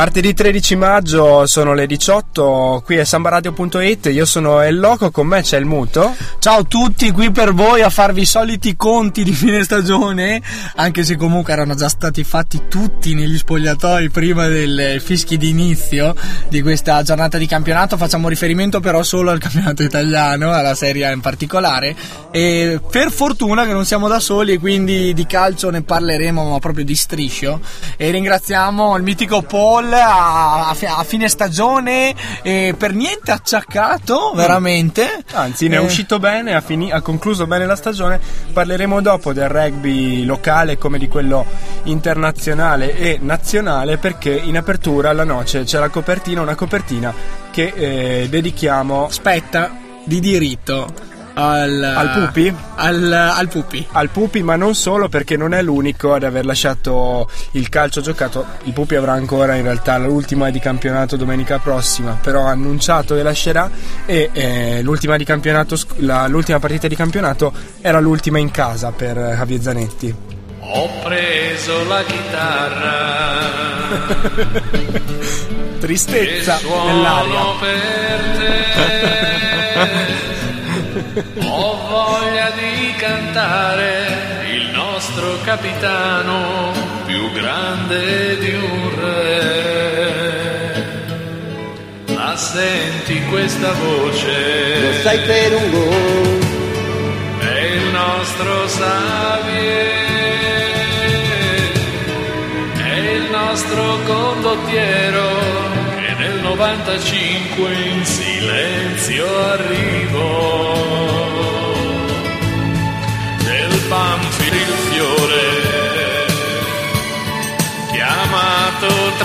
Martedì 13 maggio sono le 18, qui è sambaradio.it, io sono El Loco, con me c'è il Muto. Ciao a tutti, qui per voi a farvi i soliti conti di fine stagione, anche se comunque erano già stati fatti tutti negli spogliatoi prima del fischi di inizio di questa giornata di campionato, facciamo riferimento però solo al campionato italiano, alla Serie A in particolare. E per fortuna che non siamo da soli e quindi di calcio ne parleremo ma proprio di striscio. E ringraziamo il mitico Paul a, a fine stagione e per niente acciaccato. Veramente? Anzi ne è Eh. uscito bene ha, fini- ha concluso bene la stagione. Parleremo dopo del rugby locale come di quello internazionale e nazionale perché in apertura alla noce c'è la copertina una copertina che eh, dedichiamo aspetta di diritto al, Al Pupi? al, al Pupi al Pupi, ma non solo perché non è l'unico ad aver lasciato il calcio giocato. Il Pupi avrà ancora in realtà l'ultima di campionato domenica prossima, però ha annunciato che lascerà e eh, l'ultima, di campionato, sc- la- l'ultima partita di campionato era l'ultima in casa per Javier Zanetti. Ho preso la chitarra e Tristezza suono nell'aria. Ho voglia di cantare il nostro capitano più grande di un re. La senti questa voce? Lo sai per un gol, È il nostro Xavier, è il nostro condottiero che nel 95 in silenzio arrivò.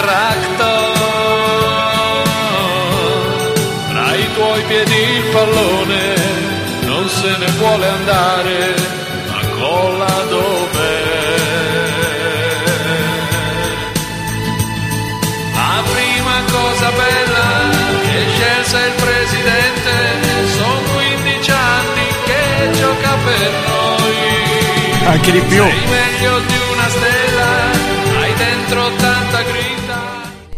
Tractor, tra i tuoi piedi il pallone non se ne vuole andare, ma colla dove? La prima cosa bella che scelse il presidente sono 15 anni che gioca per noi. Anche di più. Sei meglio di una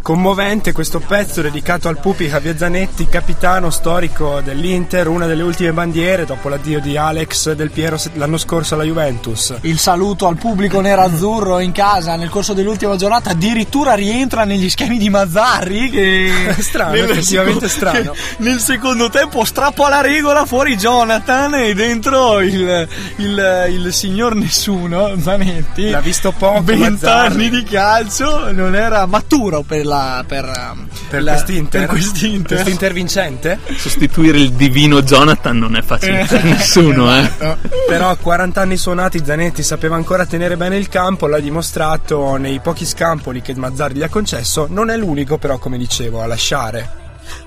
Commovente questo pezzo dedicato al Pupi Javier Zanetti, capitano storico dell'Inter, una delle ultime bandiere dopo l'addio di Alex Del Piero l'anno scorso alla Juventus. il saluto al pubblico nerazzurro in casa nel corso dell'ultima giornata addirittura rientra negli schemi di Mazzarri che Strano, nel effettivamente strano. nel secondo tempo strappa la regola fuori Jonathan e dentro il, il, il signor nessuno Zanetti L'ha visto poco, vent'anni Mazzarri. di calcio non era maturo per la per, um, Per la- quest'Inter? per quest'Inter. Questo intervincente? Sostituire il divino Jonathan non è facile per nessuno, eh. Però a 40 anni suonati Zanetti sapeva ancora tenere bene il campo, l'ha dimostrato nei pochi scampoli che Mazzarri gli ha concesso, non è l'unico però come dicevo a lasciare.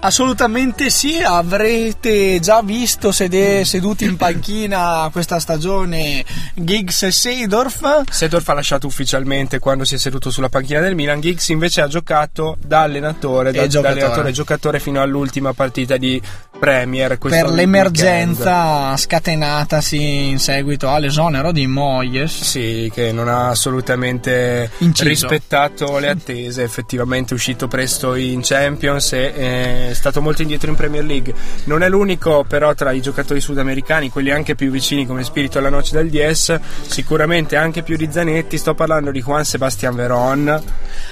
Assolutamente sì, avrete già visto sede- seduti in panchina questa stagione Giggs e Seedorf. Sedorf ha lasciato ufficialmente quando si è seduto sulla panchina del Milan, Giggs invece ha giocato da allenatore, da, giocatore. da allenatore giocatore fino all'ultima partita di Premier. Per l'emergenza scatenatasi in seguito all'esonero di Moyes. Sì, che non ha assolutamente Inciso. rispettato le attese, effettivamente è uscito presto in Champions e eh, è stato molto indietro in Premier League. Non è l'unico però tra i giocatori sudamericani, quelli anche più vicini come spirito alla noce del DS, sicuramente anche più di Zanetti, sto parlando di Juan Sebastian Veron,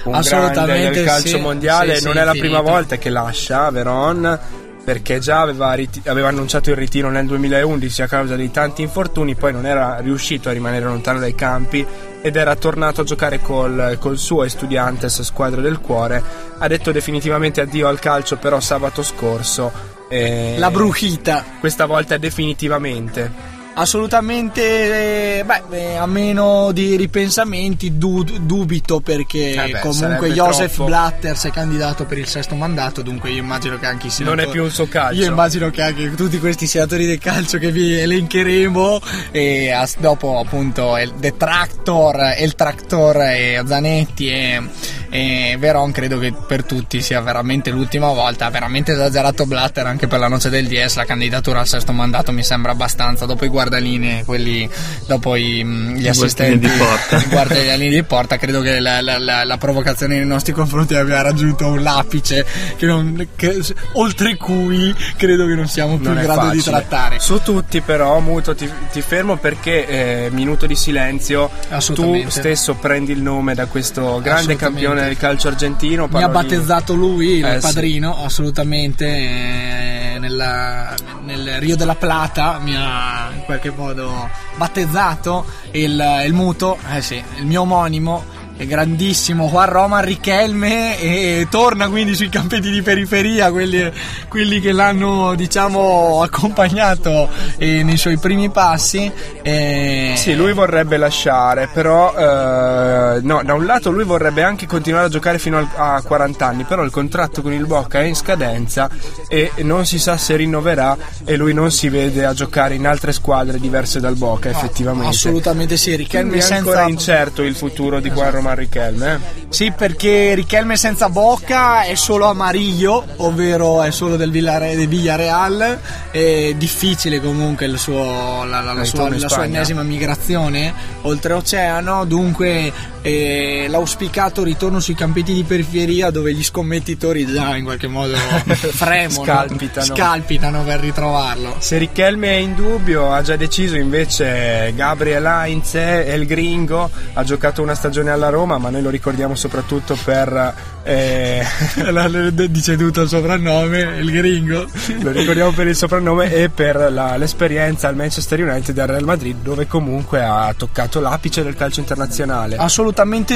un grande del calcio sì, mondiale, sì, non sì, è la finito. prima volta che lascia Veron perché già aveva, riti- aveva annunciato il ritiro nel 2011 a causa di tanti infortuni, poi non era riuscito a rimanere lontano dai campi ed era tornato a giocare col, col suo Estudiantes, squadra del cuore. Ha detto definitivamente addio al calcio, però sabato scorso. eh, La brujita. Questa volta definitivamente. Assolutamente, eh, beh, eh, a meno di ripensamenti, du- dubito perché Eh beh, comunque Joseph troppo. Blatter si è candidato per il sesto mandato, dunque io immagino che anche i Non è senatori- più il suo calcio. Io immagino che anche tutti questi senatori del calcio che vi elencheremo e dopo appunto il The Tractor, il Tractor e Zanetti e, e Veron credo che per tutti sia veramente l'ultima volta. Ha veramente esagerato Blatter anche per la noce del DS. La candidatura al sesto mandato mi sembra abbastanza. Dopo i guardaline, quelli dopo i, mm, gli I assistenti di porta. i guardiani di porta, credo che la, la- la- la provocazione nei nostri confronti abbia raggiunto un l'apice che non- che- oltre cui credo che non siamo più Non in grado di facile. trattare. Su tutti però, Muto, ti, ti fermo perché eh, minuto di silenzio, tu stesso prendi il nome da questo grande campione del calcio argentino. Mi ha di- battezzato lui, il Eh, sì. padrino, assolutamente. eh, nella- nel Rio della Plata mi ha in qualche modo battezzato il, il muto, eh sì, il mio omonimo. È grandissimo Juan Roman Richelme e torna quindi sui campetti di periferia, quelli, quelli che l'hanno diciamo accompagnato eh, nei suoi primi passi. eh, Sì, lui vorrebbe lasciare, però eh, no, da un lato lui vorrebbe anche continuare a giocare fino a 40 anni, però il contratto con il Bocca è in scadenza e non si sa se rinnoverà e lui non si vede a giocare in altre squadre diverse dal Bocca, effettivamente. Assolutamente sì, Richelme è ancora senza incerto il futuro di Juan Román Riquelme. eh. Sì, perché Richelme senza Bocca è solo Amarillo, ovvero è solo del, Villare- del Villarreal. È difficile comunque il suo- la, la- la sua, la sua ennesima migrazione oltreoceano. Dunque, eh, l'auspicato ritorno sui campetti di periferia dove gli scommettitori già in qualche modo fremono, Scalpitano. scalpitano per ritrovarlo. Se Richelme è in dubbio, ha già deciso invece Gabriel Heinz, El Gringo, ha giocato una stagione alla Roma, ma noi lo ricordiamo soprattutto per... eh, Dice tutto il soprannome, il gringo. lo ricordiamo per il soprannome e per la- l'esperienza al Manchester United e al Real Madrid, dove comunque ha toccato l'apice del calcio internazionale. Assolutamente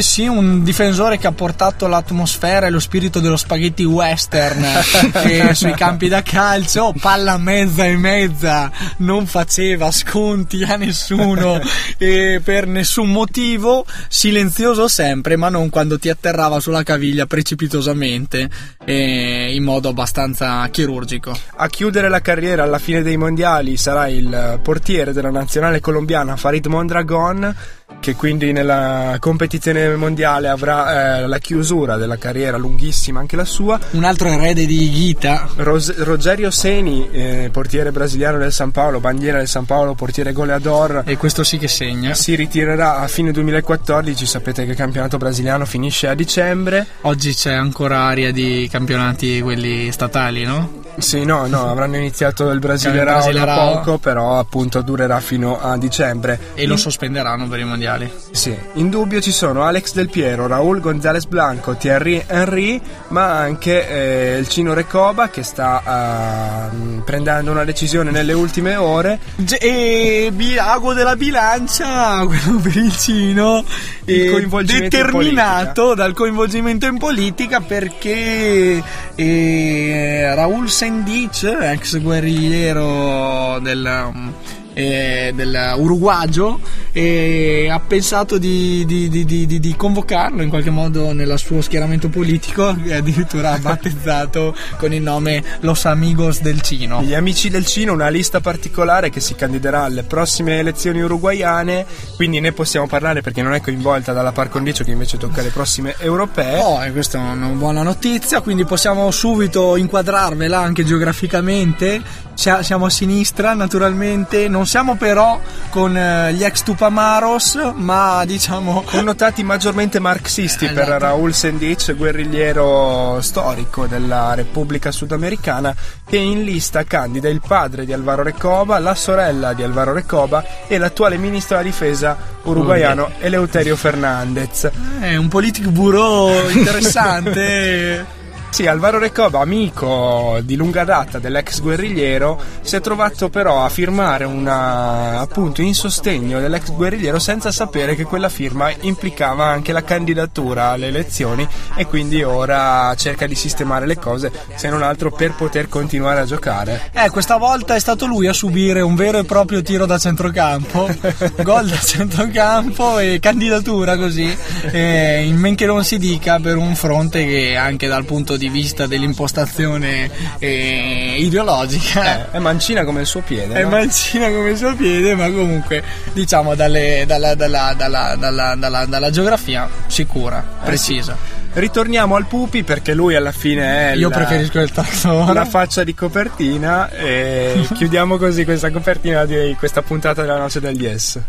sì, un difensore che ha portato l'atmosfera e lo spirito dello spaghetti western eh, sui campi da calcio, palla mezza e mezza, non faceva sconti a nessuno e per nessun motivo, silenzioso sempre, ma non quando ti atterrava sulla caviglia precipitosamente e in modo abbastanza chirurgico. A chiudere la carriera alla fine dei mondiali sarà il portiere della nazionale colombiana Farid Mondragon che quindi nella competizione mondiale avrà eh, la chiusura della carriera lunghissima anche la sua. Un altro erede di Ghita, Ros- Rogerio Seni, eh, portiere brasiliano del San Paolo, bandiera del San Paolo, portiere goleador, e questo sì che segna. si ritirerà a fine 2014. Sapete che il campionato brasiliano finisce a dicembre. Oggi c'è ancora aria di campionati quelli statali, no? Sì, no, no, avranno iniziato il Il Brasilerao da poco, però appunto durerà fino a dicembre. E lo sospenderanno per i mondiali. Sì, in dubbio ci sono Alex Del Piero, Raúl González Blanco, Thierry Henry, ma anche eh, il Cino Recoba che sta eh, prendendo una decisione nelle ultime ore. E bi- ago della bilancia, quello per il Cino, Il in determinato dal coinvolgimento in politica perché eh, Raul Sendic, ex guerrigliero del, um, eh, del Uruguagio, eh, ha pensato di, di- di- di- convocarlo in qualche modo nel suo schieramento politico e addirittura ha battezzato con il nome Los Amigos del Cino. Gli amici del Cino, una lista particolare che si candiderà alle prossime elezioni uruguaiane, quindi ne possiamo parlare perché non è coinvolta dalla par condicio che invece tocca le prossime europee. Oh, e questa è una buona notizia, quindi possiamo subito inquadrarvela anche geograficamente. Sia- Siamo a sinistra, naturalmente, non siamo però con eh, gli ex Tupamaros, ma diciamo Connotati maggiormente marxisti per Esatto. Raúl Sendic, guerrigliero storico della Repubblica Sudamericana, che in lista candida il padre di Alvaro Recoba, la sorella di Alvaro Recoba e l'attuale ministro della difesa uruguaiano Eleuterio Fernandez. è un politic bureau interessante. Sì, Alvaro Recoba, amico di lunga data dell'ex guerrigliero, si è trovato però a firmare una appunto in sostegno dell'ex guerrigliero senza sapere che quella firma implicava anche la candidatura alle elezioni e quindi ora cerca di sistemare le cose, se non altro per poter continuare a giocare. Eh, questa volta è stato lui a subire un vero e proprio tiro da centrocampo, gol da centrocampo e candidatura così, eh, in men che non si dica per un fronte che anche dal punto di vista dell'impostazione eh, ideologica È mancina come il suo piede. è no? mancina come il suo piede, ma comunque diciamo dalle- dalla, dalla- dalla- dalla- dalla- dalla geografia sicura, precisa. Ritorniamo al Pupi perché lui alla fine è Io la- preferisco il trattore. la faccia di copertina e chiudiamo così questa copertina di questa puntata della noce del yes.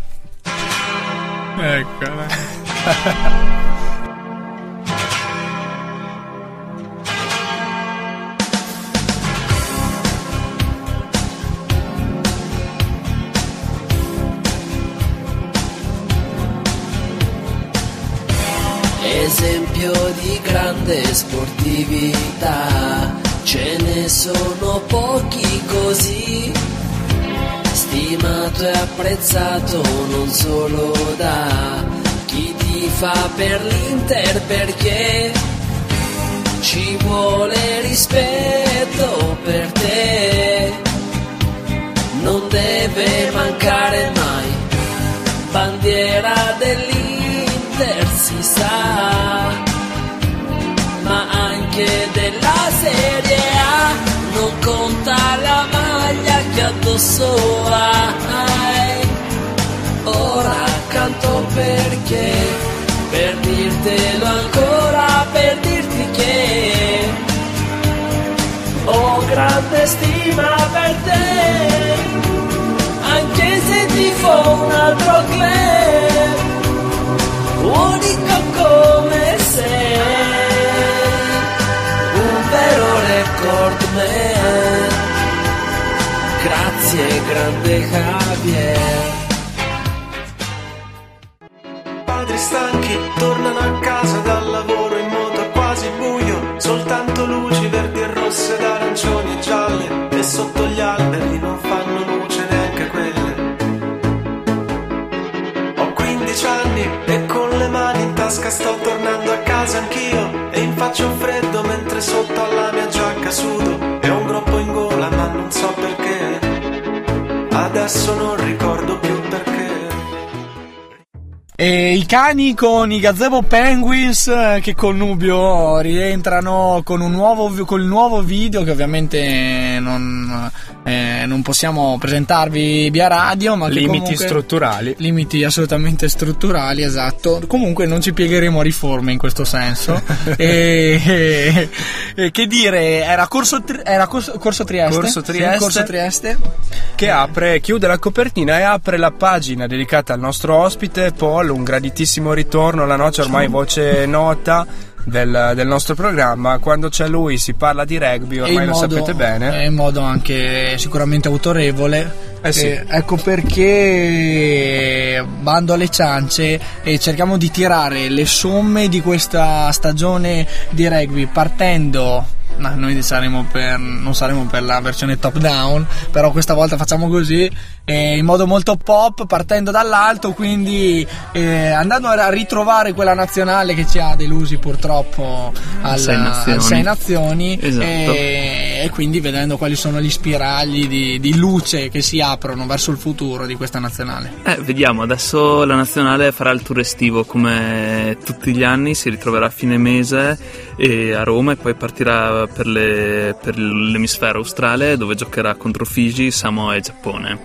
Ecco. Esempio di grande sportività, ce ne sono pochi così, stimato e apprezzato non solo da chi ti fa per l'Inter perché ci vuole rispetto per te, non deve mancare mai. Bandiera dell'Inter si sa, anche della Serie A non conta la maglia che addosso hai. Ora canto perché, per dirtelo ancora, per dirti che ho grande stima per te anche se ti fa un altro club, unico record man. Grazie grande Javier. Padri stanchi tornano a casa dal lavoro in moto quasi buio, soltanto luci verdi e rosse, ed arancioni e gialle, e sotto gli alberi non fanno luce neanche quelle. Ho 15 anni e con le mani in tasca sto tornando a casa anch'io, e in faccia freddo mentre sotto alla adesso E i cani con i gazebo penguins eh, che connubio rientrano con, un nuovo, vi- col nuovo video che ovviamente non, eh, non possiamo presentarvi via radio ma Limiti comunque- strutturali. limiti assolutamente strutturali esatto comunque non ci piegheremo a riforme in questo senso e, e- e che dire era corso, era corso, corso Trieste Corso Sì, Trieste. corso Trieste che apre, chiude la copertina e apre la pagina dedicata al nostro ospite Paul, un graditissimo ritorno alla noce ormai voce nota del, del nostro programma. Quando c'è lui si parla di rugby, ormai lo modo- sapete bene. e in modo anche sicuramente autorevole. Eh sì. ecco perché bando alle ciance e cerchiamo di tirare le somme di questa stagione di rugby partendo. ma noi saremo per, non saremo per la versione top down, però questa volta facciamo così eh, in modo molto pop, partendo dall'alto, quindi eh, andando a ritrovare quella nazionale che ci ha delusi purtroppo al Sei Nazioni. al Sei Nazioni Esatto. e, e quindi vedendo quali sono gli spiragli di, di luce che si aprono verso il futuro di questa nazionale. Eh, vediamo, adesso la nazionale farà il tour estivo come tutti gli anni, si ritroverà a fine mese e a Roma e poi partirà per, le- per l'emisfero australe dove giocherà contro Fiji, Samoa e Giappone.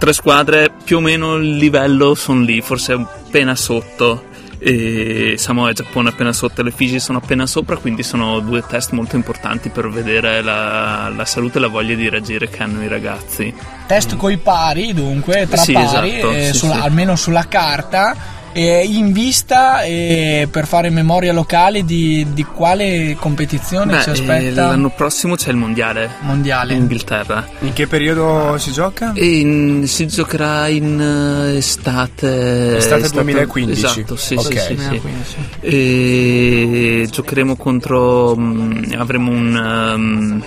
Tre squadre più o meno il livello sono lì, forse appena sotto. E Samoa e Giappone appena sotto, le Fiji sono appena sopra, quindi sono due test molto importanti per vedere la, la salute e la voglia di reagire che hanno i ragazzi. Test coi pari, dunque, tra Sì, pari, esatto, eh, sì, sulla- sì. almeno sulla carta. E in vista e per fare memoria locale di, di quale competizione Beh, ci eh, aspetta? l'anno prossimo c'è il mondiale Mondiale. in Inghilterra. In che periodo si gioca? In- si giocherà in eh, estate. Estate 2015. Esatto, sì, Ok. sì, sì, sì. E giocheremo contro. mm, avremo un. um,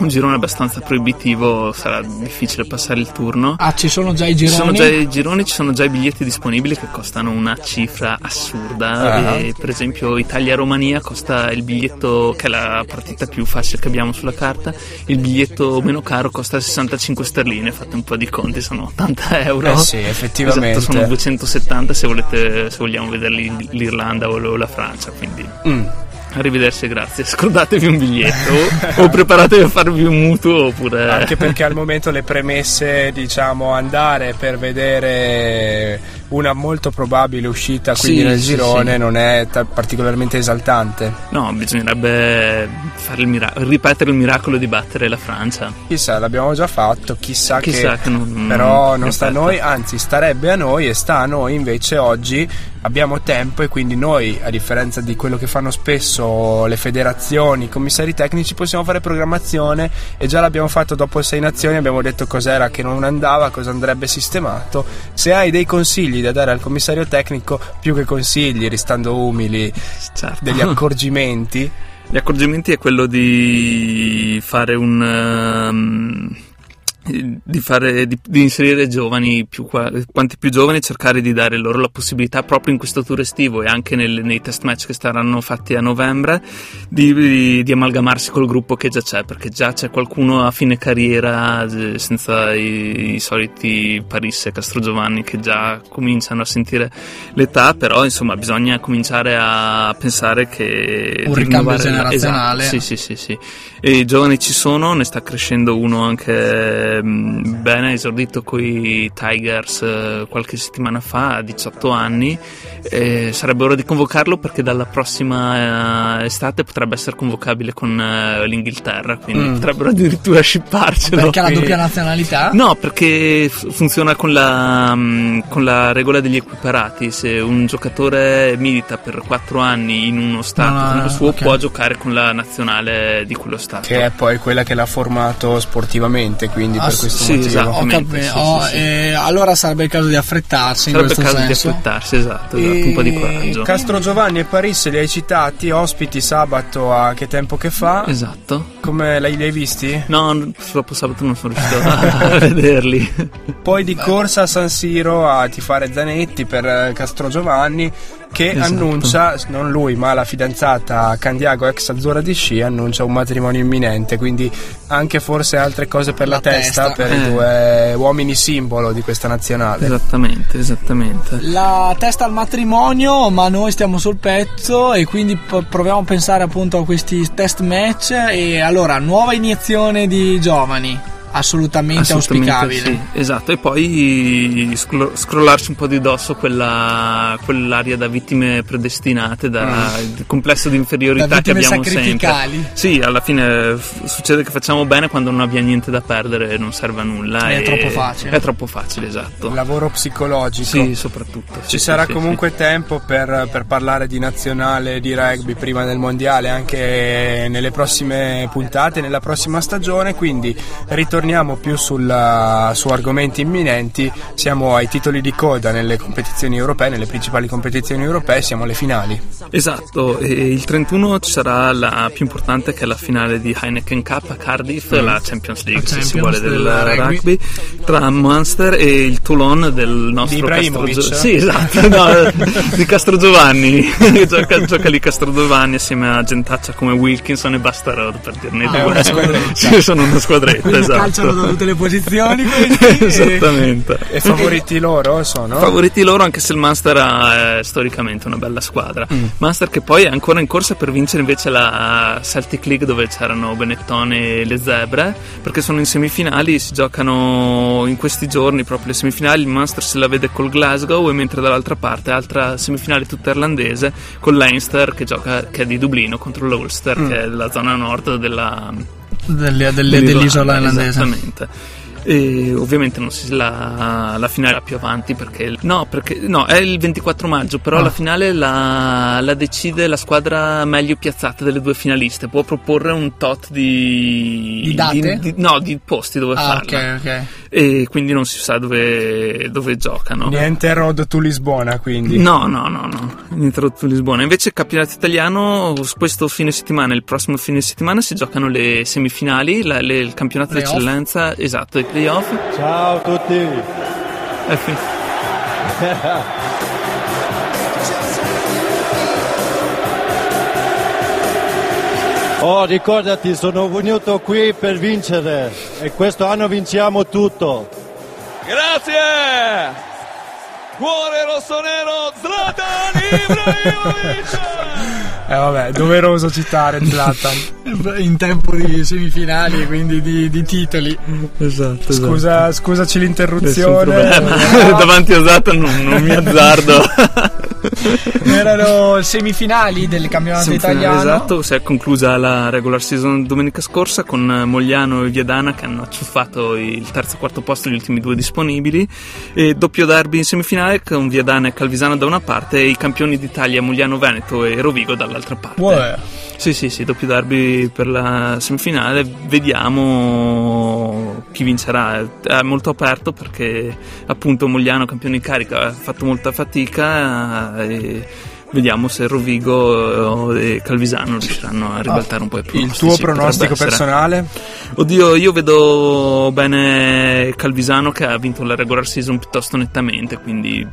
un girone abbastanza proibitivo, sarà difficile passare il turno. Ah, ci sono già i Ci sono gironi? già i gironi, ci sono già i biglietti disponibili che costano una cifra assurda. E, per esempio, Italia-Romania costa il biglietto, che è la partita più facile che abbiamo sulla carta. Il biglietto meno caro costa 65 sterline. Fate un po' di conti, sono 80 euro. Eh sì, effettivamente. Esatto, sono 270 se, volete, se vogliamo vederli l'Irlanda o la Francia. Quindi. Mm. Arrivederci, grazie. Scordatevi un biglietto o, o preparatevi a farvi un mutuo oppure. Anche perché al momento le premesse, diciamo, andare per vedere una molto probabile uscita quindi Sì, nel girone sì. non è ta- particolarmente esaltante. No, bisognerebbe fare il mira- ripetere il miracolo di battere la Francia. Chissà, l'abbiamo già fatto, chissà, Chissà che, che non- però non sta a noi, anzi starebbe a noi e sta a noi invece oggi abbiamo tempo e quindi noi, a differenza di quello che fanno spesso le federazioni, i commissari tecnici, possiamo fare programmazione e già l'abbiamo fatto dopo sei nazioni, abbiamo detto cos'era che non andava, cosa andrebbe sistemato. Se hai dei consigli da dare al commissario tecnico, più che consigli, restando umili, Certo. degli accorgimenti, Gli accorgimenti è quello di fare un. ehm, di, fare, di, di inserire giovani, più, qua- quanti più giovani, cercare di dare loro la possibilità proprio in questo tour estivo e anche nel- nei test match che saranno fatti a novembre di, di- amalgamarsi col gruppo che già c'è, perché già c'è qualcuno a fine carriera eh, senza i, i soliti Paris e Castrogiovanni che già cominciano a sentire l'età, però insomma bisogna cominciare a pensare che Un ricambio generazionale. Esatto, sì, sì, sì, sì. E i giovani ci sono, ne sta crescendo uno anche mm, bene, ha esordito con i Tigers eh, qualche settimana fa, a 18 anni. E sarebbe ora di convocarlo perché dalla prossima eh, estate potrebbe essere convocabile con eh, l'Inghilterra, quindi Mm. potrebbero addirittura shipparcelo. Perché ha la doppia nazionalità? No, perché funziona con la, mm, con la regola degli equiparati. Se un giocatore milita per 4 anni in uno stato Ah, come il suo, ok. può giocare con la nazionale di quello stato. Che è poi quella che l'ha formato sportivamente, quindi Ah, per questo sì, motivo. esatto. Oh, sì, sì. eh, allora sarebbe il caso di affrettarsi in Sarebbe questo caso di senso. affrettarsi, esatto, esatto, un po' di coraggio. Castro Giovanni e Paris li hai citati, ospiti sabato a che tempo che fa? Esatto. Come l'hai, li hai visti? No, purtroppo sabato non sono riuscito a vederli. Poi di corsa a San Siro a tifare Zanetti per Castro Giovanni che Esatto. annuncia, non lui ma la fidanzata Candiago ex Azzurra di Sci annuncia un matrimonio imminente quindi anche forse altre cose per la, La testa, testa. per Eh. i due uomini simbolo di questa nazionale. esattamente, esattamente. La testa al matrimonio, ma noi stiamo sul pezzo e quindi proviamo a pensare appunto a questi test match e allora nuova iniezione di giovani, assolutamente, Assolutamente auspicabile. sì, esatto, e poi scro- scrollarci un po' di dosso quella, quell'area da vittime predestinate, da il complesso di inferiorità Mm. Che abbiamo sempre. Sì, alla fine f- succede che facciamo bene quando non abbiamo niente da perdere e non serve a nulla. È e- troppo facile. È troppo facile, esatto. Lavoro psicologico. Sì, soprattutto. Ci sì, sarà comunque tempo per, per parlare di nazionale di rugby prima del mondiale anche nelle prossime puntate, nella prossima stagione, quindi ritorniamo più sulla- su argomenti imminenti, siamo ai titoli di coda nelle competizioni europee, nelle principali competizioni europee, siamo alle finali. Esatto, e il 31 ci sarà la più importante che è la finale di Heineken Cup a Cardiff, la Champions League La se si vuole del del rugby. rugby, tra Munster e il Toulon del nostro Di Castro Sì, esatto, no, di Castro Giovanni. gioca, gioca lì Castro Giovanni assieme a gentaccia come Wilkinson e Basta Road per dirne Ah, due. una squadretta. Sì, sono una squadretta, esatto. Calciano da tutte le posizioni Esattamente. E favoriti loro sono? Favoriti loro anche se il Munster ha eh, storicamente una bella squadra. Mm. Munster che poi è ancora in corsa per vincere invece la Celtic League dove c'erano Benetton e le Zebre perché sono in semifinali, si giocano in questi giorni proprio le semifinali, il Munster se la vede col Glasgow e mentre dall'altra parte altra semifinale tutta irlandese con Leinster che gioca che è di Dublino contro l'Ulster Mm. che è la zona nord della delle- delle- dell'isola irlandese. Esattamente. E ovviamente non si la, la finale è più avanti perché no, perché no, è il 24 maggio, però Ah. la finale la, la decide la squadra meglio piazzata delle due finaliste. Può proporre un tot di Di date? di- no, di posti dove Ah, farla. ok, ok. E quindi non si sa dove, dove giocano. Niente Road to Lisbona, quindi. No, no, no, no, niente rotto Lisbona. Invece il campionato italiano, questo fine settimana e il prossimo fine settimana si giocano le semifinali, la- le- il campionato d'eccellenza, esatto, i playoff. Ciao a tutti. È fin- Oh, ricordati, sono venuto qui per vincere e questo anno vinciamo tutto. Grazie! Cuore rossonero Zlatan Ibrahimovic! Eh vabbè, doveroso citare Zlatan. In tempo di semifinali e quindi di, di titoli. Esatto, Scusa, scusaci l'interruzione. Davanti a Zlatan non, non mi azzardo. Erano semifinali del campionato Semifinale, italiano. Esatto, si è conclusa la regular season domenica scorsa con Mogliano e Viadana che hanno acciuffato il terzo e quarto posto gli ultimi due disponibili e doppio derby in semifinale con Viadana e Calvisano da una parte e i campioni d'Italia Mogliano Veneto e Rovigo dall'altra parte. Uè. Sì, sì, sì, doppio derby per la semifinale. Vediamo chi vincerà. È molto aperto perché appunto Mogliano, campione in carica, ha fatto molta fatica e vediamo se Rovigo e Calvisano riusciranno a ribaltare un po' i Il pronostici. tuo pronostico personale? Oddio, io vedo bene Calvisano che ha vinto la regular season piuttosto nettamente, quindi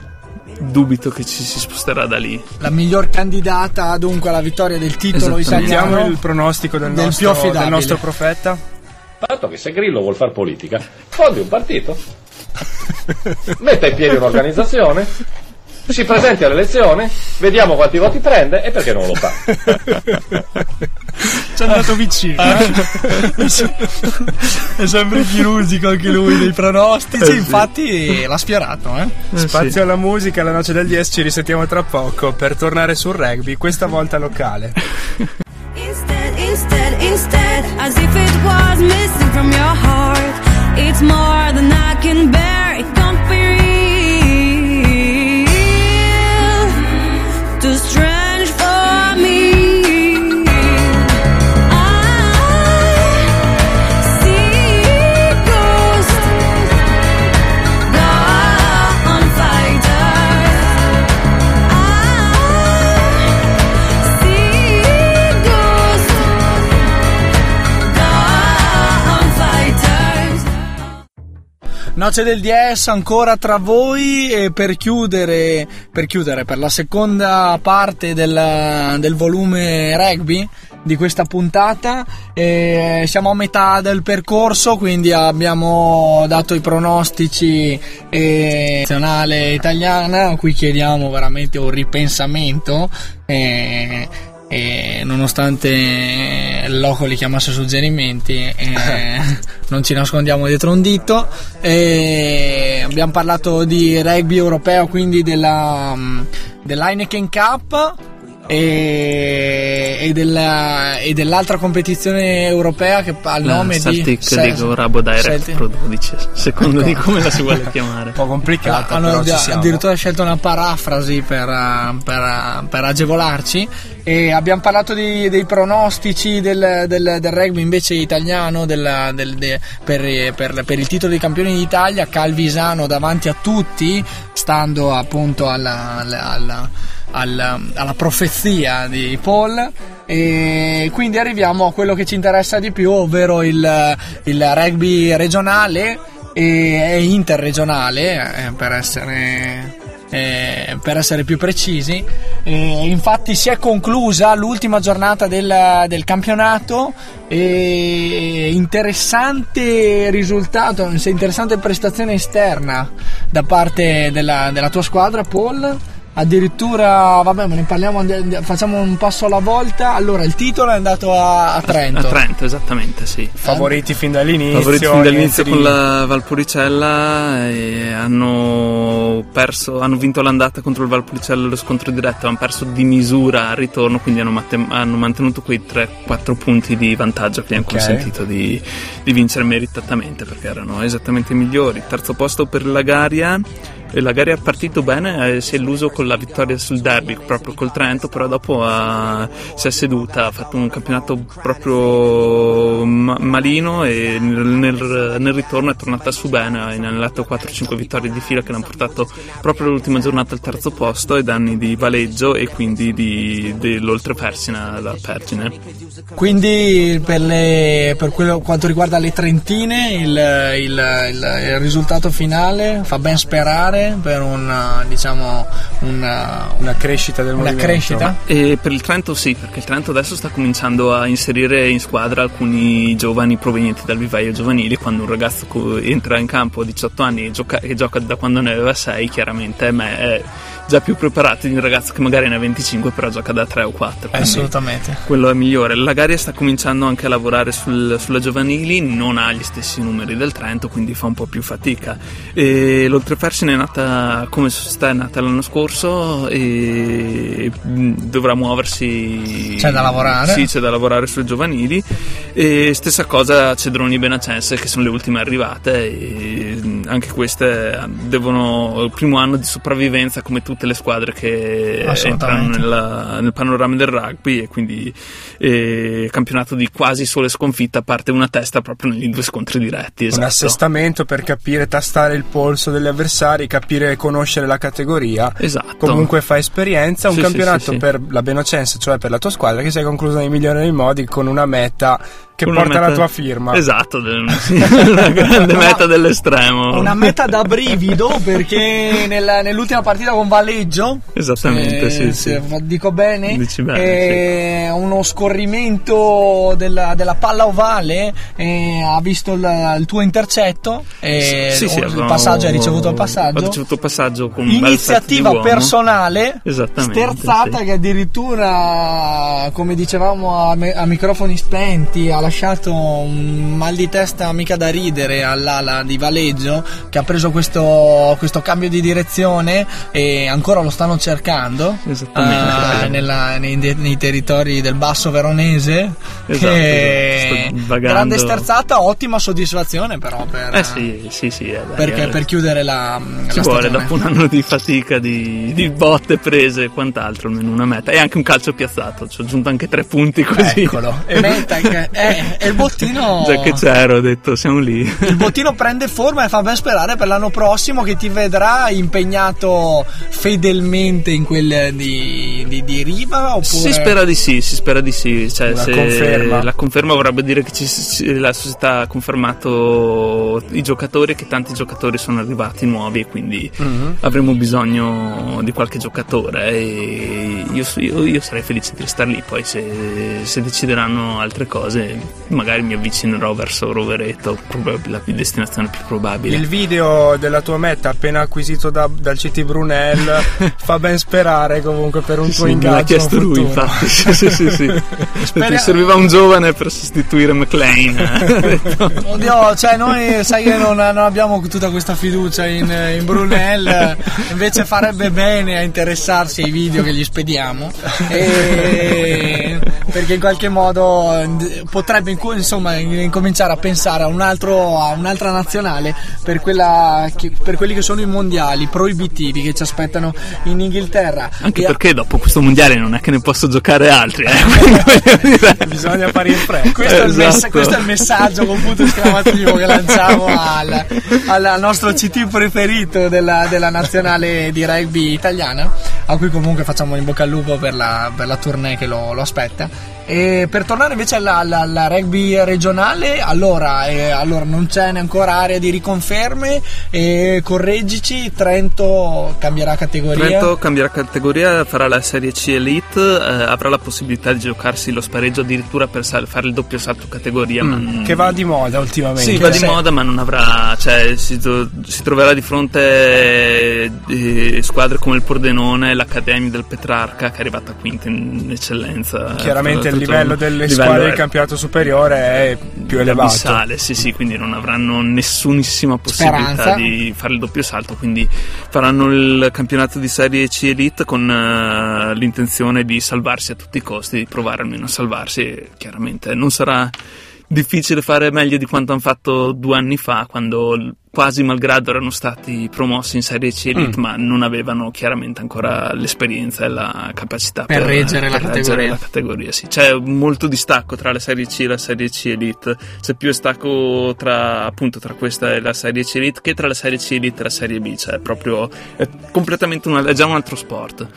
dubito che ci si sposterà da lì. La miglior candidata dunque alla vittoria del titolo Esattamente. italiano. Sentiamo il pronostico del, Del nostro, più affidabile. del nostro profeta. Tanto che se Grillo vuol fare politica, fondi un partito, metta in piedi un'organizzazione, si presenti all'elezione, vediamo quanti voti prende e perché non lo fa. Ci è andato vicino. eh? È sempre chirurgico anche lui dei pronostici, infatti l'ha sfiorato, eh. Spazio alla musica, alla noce del 10 ci risentiamo tra poco per tornare sul rugby, questa volta locale. Instead, instead, instead, as if it was missing from your heart. It's more than I can bear. Noce del DS ancora tra voi e per chiudere, per chiudere, per la seconda parte del, del volume rugby di questa puntata, eh, siamo a metà del percorso, quindi abbiamo dato i pronostici eh, nazionale italiana, a cui chiediamo veramente un ripensamento. eh, e nonostante il loco li chiamasse suggerimenti eh, non ci nascondiamo dietro un dito e abbiamo parlato di rugby europeo quindi della, mm, dell'Heineken Cup e, e della- e dell'altra competizione europea che ha il La nome di Celtic Se- League Rabo Direct Celtic. Pro 12, secondo di come la si vuole chiamare. Un po' complicata, hanno però ci addi- siamo. addirittura scelto una parafrasi per, eh, per, eh, per agevolarci e abbiamo parlato di- dei pronostici del, del- del rugby invece italiano del- del- de- per, per- per il titolo di campione d'Italia Calvisano davanti a tutti stando appunto alla, alla- alla- alla- alla profezia di Paul. E quindi arriviamo a quello che ci interessa di più ovvero il, il rugby regionale. E interregionale eh, per essere eh, per essere più precisi. Eh, infatti si è conclusa l'ultima giornata del, del campionato. E interessante risultato interessante prestazione esterna da parte della, della tua squadra Paul addirittura, vabbè, ma ne parliamo, facciamo un passo alla volta. Allora, il titolo è andato a, a Trento. A Trento, esattamente, sì. Favoriti fin dall'inizio. Favoriti fin dall'inizio con la Valpolicella e hanno perso, hanno vinto l'andata contro il Valpolicella lo scontro diretto, hanno perso di misura al ritorno, quindi hanno, matte- hanno mantenuto quei 3-4 punti di vantaggio che gli hanno Ok. consentito di, di vincere meritatamente perché erano esattamente i migliori. Terzo posto per la Garia. La gara è partito bene, eh, si è illuso con la vittoria sul derby proprio col Trento, però dopo ha- si è seduta, ha fatto un campionato proprio ma- malino e nel, nel- ritorno è tornata su bene, ha inanelato 4-5 vittorie di fila che l'hanno portato proprio l'ultima giornata al terzo posto ai danni di Valeggio e quindi di, dell'Oltre Persina alla Pergine. Quindi per, le- per quello, quanto riguarda le Trentine il, il- il- il risultato finale fa ben sperare per una, diciamo, una, una crescita del una movimento. crescita. E per il Trento sì, perché il Trento adesso sta cominciando a inserire in squadra alcuni giovani provenienti dal vivaio giovanili. Quando un ragazzo co- entra in campo a 18 anni e gioca, e gioca da quando ne aveva 6, chiaramente me è già più preparato di un ragazzo che magari ne ha 25 però gioca da 3 o 4. quindi Assolutamente. Quello è migliore. La Garia sta cominciando anche a lavorare sul- sulle giovanili, non ha gli stessi numeri del Trento, quindi fa un po' più fatica. E l'Oltrepersine è nata come società, è nata l'anno scorso e dovrà muoversi. C'è da lavorare. Sì, c'è da lavorare sulle giovanili. E stessa cosa Cedroni Benacense, che sono le ultime arrivate, e anche queste devono il primo anno di sopravvivenza come tutte le squadre che entrano nella- nel panorama del rugby e quindi eh, campionato di quasi sole sconfitta a parte una testa proprio negli due scontri diretti Un esatto. assestamento per capire, tastare il polso degli avversari, capire e conoscere la categoria. Esatto. Comunque fa esperienza. Un Sì, campionato sì, sì. per la Benocense, cioè per la tua squadra, che si è concluso nei migliori dei modi con una meta che Una porta meta- la tua firma. esatto sì, una grande meta dell'estremo Una meta da brivido perché nella- nell'ultima partita con Valleggio esattamente eh, sì, se sì. dico bene, Dici bene, eh, uno scorrimento della, della palla ovale eh, ha visto il, il tuo intercetto eh, Sì, sì, il abbiamo- passaggio hai ricevuto il ho passaggio ricevuto il passaggio con iniziativa personale Esattamente, sterzata sì. che addirittura come dicevamo a, me- a microfoni spenti ha lasciato un mal di testa mica da ridere all'ala di Valeggio che ha preso questo, questo cambio di direzione e ancora lo stanno cercando Esattamente, eh, sì. nella- nei, nei territori del basso veronese Esatto, che esatto, vagando. grande sterzata ottima soddisfazione però per, eh sì sì sì eh, dai, perché- eh. per chiudere la, Ci la vuole stagione. dopo un anno di fatica, di, di botte prese e quant'altro, almeno una meta. E anche un calcio piazzato, ci ho aggiunto anche tre punti così. Eccolo. E metta che- eh, e il bottino Già che c'ero, ho detto siamo lì. il bottino prende forma e fa ben sperare per l'anno prossimo che ti vedrà impegnato fedelmente in quel di, di, di Riva oppure Si spera di sì, si spera di sì. Cioè, se conferma. La conferma vorrebbe dire che ci- ci- la società ha confermato i giocatori e che tanti giocatori sono arrivati nuovi e quindi Mhm. avremo bisogno di qualche giocatore e io, io- io sarei felice di restare lì. Poi se, se decideranno altre cose magari mi avvicinerò verso Rovereto, la destinazione più probabile. Il video della tua meta appena acquisito da- dal CT Brunel fa ben sperare comunque per un tuo Sì, me ingaggio l'ha chiesto lui, futuro. infatti. Sì, sì, sì, sì. Spera- serviva un giovane per sostituire McLean. Detto. Oddio, cioè noi sai che non, non abbiamo tutta questa fiducia in, in Brunel, invece farebbe bene a interessarsi ai video che gli spediamo, e- perché in qualche modo eh, potrebbe insomma incominciare a pensare a, un altro, a un'altra nazionale per, quella che- per quelli che sono i mondiali proibitivi che ci aspettano in Inghilterra. Anche E a- perché dopo questo mondiale non è che ne posso giocare altri. Eh? Bisogna fare il freddo. questo, è il mess- Esatto. questo è il messaggio con punto esclamativo che lanciamo al, al- al nostro CT preferito della, della nazionale di rugby italiana, a cui comunque facciamo in bocca al lupo per la, per la tournée che lo, lo aspetta. E per tornare invece alla, alla- alla rugby regionale, allora, eh, allora non c'è ancora area di riconferme. E correggici, Trento cambierà categoria. Trento cambierà categoria, farà la Serie C Elite, eh, avrà la possibilità di giocarsi lo spareggio addirittura per sal- fare il doppio salto categoria. Mm, che va di moda ultimamente. Sì, va di Sì. moda, ma non avrà, cioè, si, si troverà di fronte eh, squadre come il Pordenone, l'Accademia del Petrarca, che è arrivata quinta in eccellenza. Chiaramente il livello delle livello squadre è del campionato superiore è più elevato. abissale, sì, sì, quindi non avranno nessunissima possibilità Speranza. di fare il doppio salto, quindi faranno il campionato di Serie C Elite con eh, l'intenzione di salvarsi a tutti i costi, di provare almeno a salvarsi chiaramente non sarà difficile fare meglio di quanto hanno fatto due anni fa quando quasi malgrado erano stati promossi in Serie C Elite Mm. ma non avevano chiaramente ancora l'esperienza e la capacità Per reggere la categoria. la categoria, sì. C'è molto distacco tra la Serie C e la Serie C Elite. C'è più distacco tra appunto tra questa e la Serie C Elite che tra la Serie C Elite e la Serie B. Cioè, è proprio è completamente una, è già un altro sport.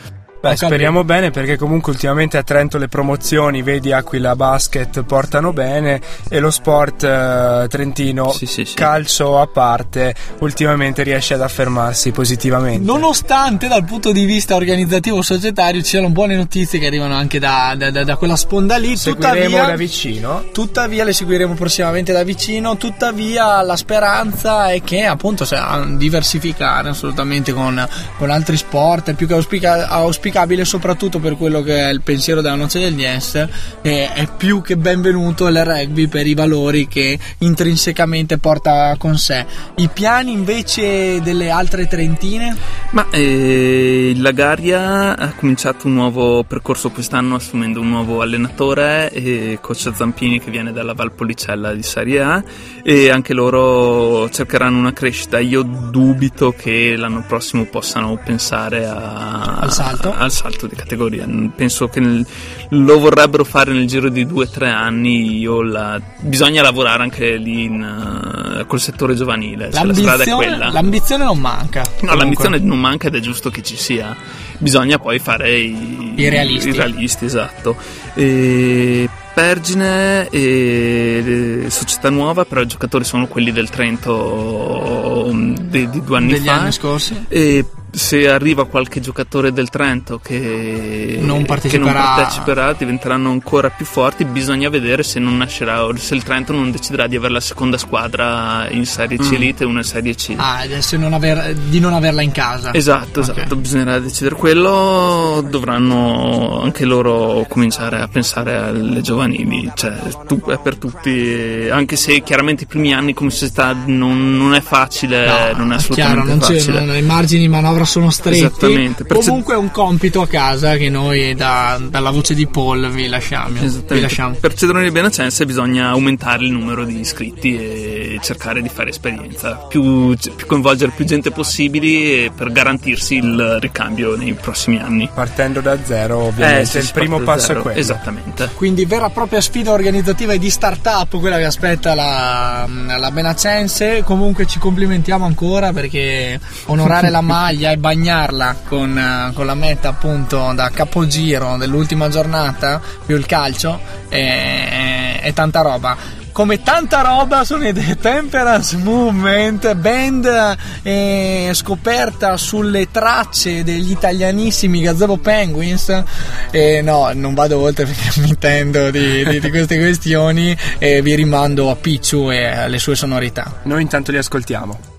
Beh, speriamo bene perché comunque ultimamente a Trento le promozioni, vedi Aquila Basket, portano bene e lo sport eh, trentino, calcio a parte, ultimamente riesce ad affermarsi positivamente. Nonostante dal punto di vista organizzativo societario ci siano buone notizie che arrivano anche da, da- da- da quella sponda lì, Seguiremo tuttavia, da vicino. tuttavia le seguiremo prossimamente da vicino, tuttavia la speranza è che appunto se- a diversificare assolutamente con, con altri sport, è più che auspica- auspicabile soprattutto per quello che è il pensiero della noce del Yes, e è più che benvenuto il rugby per i valori che intrinsecamente porta con sé. I piani invece delle altre trentine? Ma eh, il Lagaria ha cominciato un nuovo percorso quest'anno assumendo un nuovo allenatore e coach Zampini che viene dalla Valpolicella di Serie A e anche loro cercheranno una crescita. Io dubito che l'anno prossimo possano pensare a- Al salto? Al salto di categoria. Penso che nel- lo vorrebbero fare nel giro di due o tre anni. Io la- bisogna lavorare anche lì in, eh, col settore giovanile. Cioè, la strada è quella. l'ambizione non manca. No, Comunque. l'ambizione non manca ed è giusto che ci sia. Bisogna poi fare i, I realisti. i realisti, esatto. E Pergine e Società Nuova, però i giocatori sono quelli del Trento mm, di, di due anni Degli fa. anni scorsi. E se arriva qualche giocatore del Trento che Non che parteciperà. non parteciperà, diventeranno ancora più forti. Bisogna vedere se non nascerà, se il Trento non deciderà di avere la seconda squadra in Serie C Mm. Elite e una Serie C. Ah, adesso non aver- di non averla in casa. Esatto, esatto, bisognerà decidere quello, dovranno anche loro cominciare a pensare alle giovanili, cioè tu- è per tutti, anche se chiaramente i primi anni come società non, non è facile, No, non è è chiaro, assolutamente non facile. non- i margini di manovra sono stretti. Esattamente, perché- Comunque è un compito a casa che noi da- dalla voce di Paul vi lasciamo. Vi lasciamo. Per Cedrone Benacense bisogna aumentare il numero di iscritti e cercare di fare esperienza, più, più coinvolgere più gente possibile per garantirsi il ricambio nei prossimi anni. Partendo da zero, ovviamente, Eh, sì, il primo passo zero, è quello. Esattamente. Quindi vera e propria sfida organizzativa e di start-up quella che aspetta la, la Benacense. Comunque ci complimentiamo ancora perché onorare la maglia e bagnarla con, eh, con la meta appunto da capogiro dell'ultima giornata più il calcio è, è tanta roba. Come tanta roba sono i The Temperance Movement, band eh, scoperta sulle tracce degli italianissimi Gazebo Penguins. E no, non vado oltre perché mi intendo di, di- di queste questioni e vi rimando a Picciu e alle sue sonorità. Noi intanto li ascoltiamo.